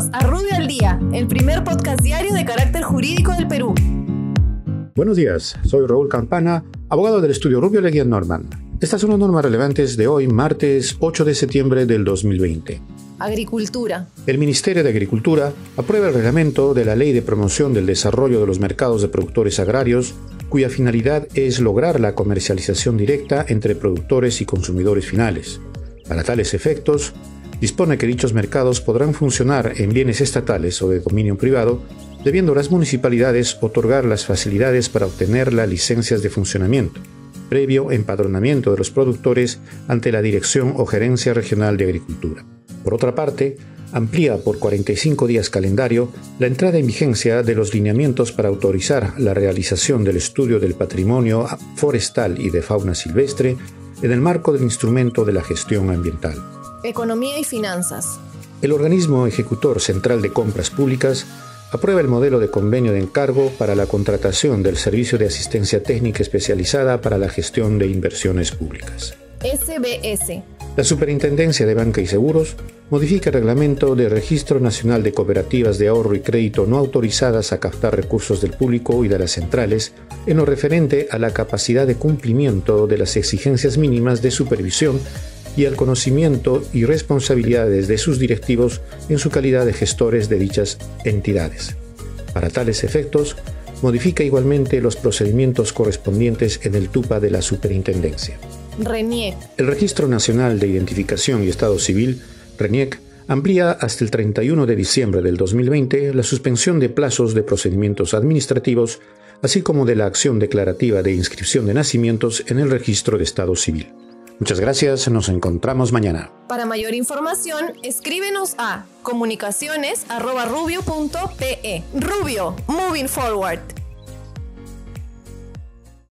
Bienvenidos a Rubio al Día, el primer podcast diario de carácter jurídico del Perú. Buenos días, soy Raúl Campana, abogado del estudio Rubio Leguía Norman. Estas son las normas relevantes de hoy, martes 8 de septiembre del 2020. Agricultura. El Ministerio de Agricultura aprueba el reglamento de la Ley de Promoción del Desarrollo de los Mercados de Productores Agrarios, cuya finalidad es lograr la comercialización directa entre productores y consumidores finales. Para tales efectos, dispone que dichos mercados podrán funcionar en bienes estatales o de dominio privado, debiendo las municipalidades otorgar las facilidades para obtener las licencias de funcionamiento, previo empadronamiento de los productores ante la Dirección o Gerencia Regional de Agricultura. Por otra parte, amplía por 45 días calendario la entrada en vigencia de los lineamientos para autorizar la realización del estudio del patrimonio forestal y de fauna silvestre en el marco del instrumento de la gestión ambiental. Economía y finanzas. El organismo ejecutor central de compras públicas aprueba el modelo de convenio de encargo para la contratación del servicio de asistencia técnica especializada para la gestión de inversiones públicas. SBS. La Superintendencia de Banca y Seguros modifica el reglamento de Registro Nacional de Cooperativas de Ahorro y Crédito no autorizadas a captar recursos del público y de las centrales en lo referente a la capacidad de cumplimiento de las exigencias mínimas de supervisión y al conocimiento y responsabilidades de sus directivos en su calidad de gestores de dichas entidades. Para tales efectos, modifica igualmente los procedimientos correspondientes en el TUPA de la Superintendencia. RENIEC. El Registro Nacional de Identificación y Estado Civil, RENIEC, amplía hasta el 31 de diciembre del 2020 la suspensión de plazos de procedimientos administrativos, así como de la acción declarativa de inscripción de nacimientos en el Registro de Estado Civil. Muchas gracias, nos encontramos mañana. Para mayor información, escríbenos a comunicaciones.rubio.pe. Rubio, moving forward.